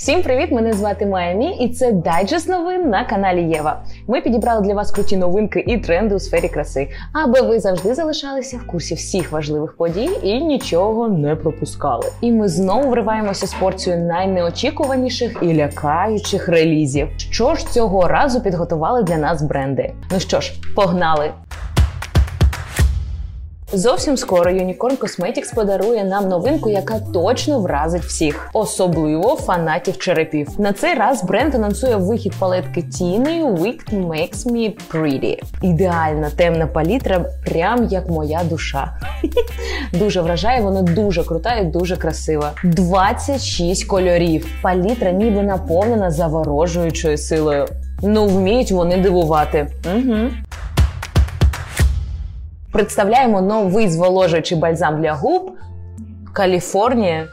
Всім привіт! Мене звати Майамі, і це дайджест новин на каналі Єва. Ми підібрали для вас круті новинки і тренди у сфері краси, аби ви завжди залишалися в курсі всіх важливих подій і нічого не пропускали. І ми знову вриваємося з порцією найнеочікуваніших і лякаючих релізів. Що ж цього разу підготували для нас бренди? Ну що ж, погнали! Зовсім скоро Unicorn Cosmetics подарує нам новинку, яка точно вразить всіх, особливо фанатів черепів. На цей раз бренд анонсує вихід палетки тінею Wicked Makes Me Pretty. Ідеальна темна палітра, прям як моя душа. Дуже вражає, вона дуже крута і дуже красива. 26 кольорів. Палітра ніби наповнена заворожуючою силою. Ну вміють вони дивувати. Угу. Представляємо новий зволожуючий бальзам для губ Каліфорнія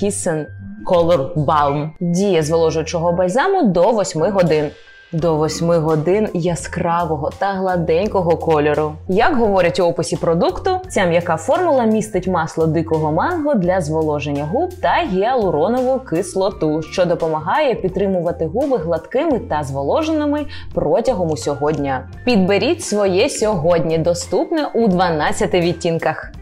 Кісен Color Balm. Дія зволожуючого бальзаму до 8 годин. До 8 годин яскравого та гладенького кольору. Як говорять у описі продукту, ця м'яка формула містить масло дикого манго для зволоження губ та гіалуронову кислоту, що допомагає підтримувати губи гладкими та зволоженими протягом усього дня. Підберіть своє сьогодні, доступне у 12 відтінках.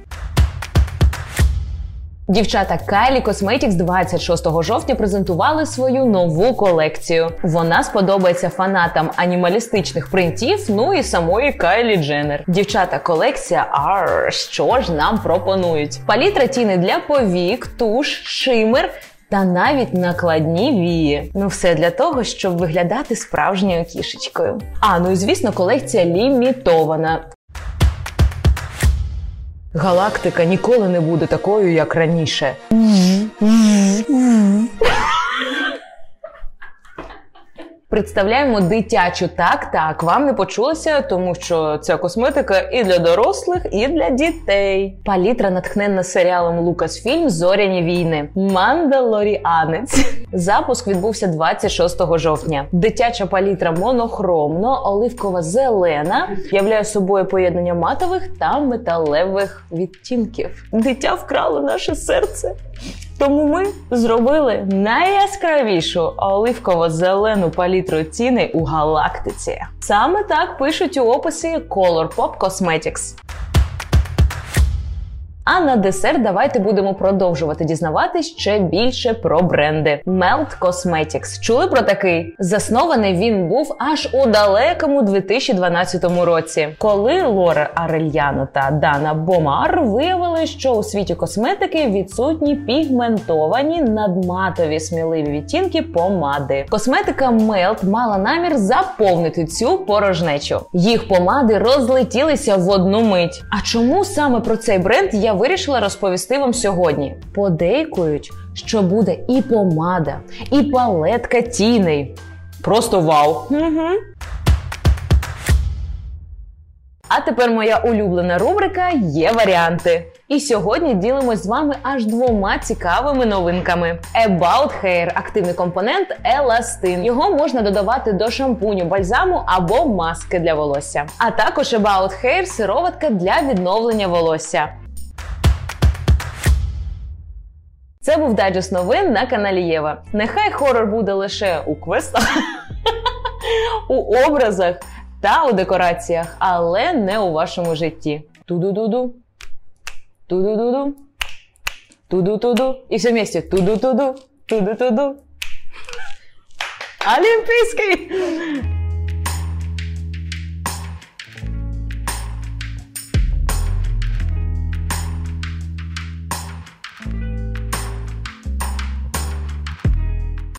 Дівчата Kylie Cosmetics 26 жовтня презентували свою нову колекцію. Вона сподобається фанатам анімалістичних принтів, ну і самої Кайлі Дженнер. Дівчата, колекція Ар, що ж нам пропонують? Палітра тіни для повік, туш, шимер. Та навіть накладні вії. Ну все для того, щоб виглядати справжньою кішечкою. А ну і звісно, колекція лімітована. Галактика ніколи не буде такою, як раніше. Представляємо дитячу так, так. Вам не почулося, тому що ця косметика і для дорослих, і для дітей. Палітра натхненна серіалом Lucasfilm Зоряні війни. Мандалоріанець. Запуск відбувся 26 жовтня. Дитяча палітра монохромно, оливкова зелена являє собою поєднання матових та металевих відтінків. Дитя вкрало наше серце. Тому ми зробили найяскравішу оливково-зелену палітру ціни у галактиці. Саме так пишуть у описі Colourpop Cosmetics. А на десерт давайте будемо продовжувати дізнаватись ще більше про бренди. Melt Cosmetics. Чули про такий? Заснований він був аж у далекому 2012 році, коли Лора Арельяно та Дана Бомар виявили, що у світі косметики відсутні пігментовані надматові сміливі відтінки помади. Косметика Melt мала намір заповнити цю порожнечу. Їх помади розлетілися в одну мить. А чому саме про цей бренд я вирішила розповісти вам сьогодні. Подейкують, що буде і помада, і палетка тіней. Просто вау! Угу. А тепер моя улюблена рубрика є варіанти. І сьогодні ділимось з вами аж двома цікавими новинками: About Hair – активний компонент еластин. Його можна додавати до шампуню, бальзаму або маски для волосся. А також About Hair – сироватка для відновлення волосся. Це був дайджест новин на каналі Єва. Нехай хорор буде лише у квестах, у образах та у декораціях, але не у вашому житті. Ту-ду-ду-ду. Ту-ду-ду-ду. Ту-ду-ту-ду. І все вместе. Ту-ду-ту-ду. Ту-ду-ту-ду. Олімпійський!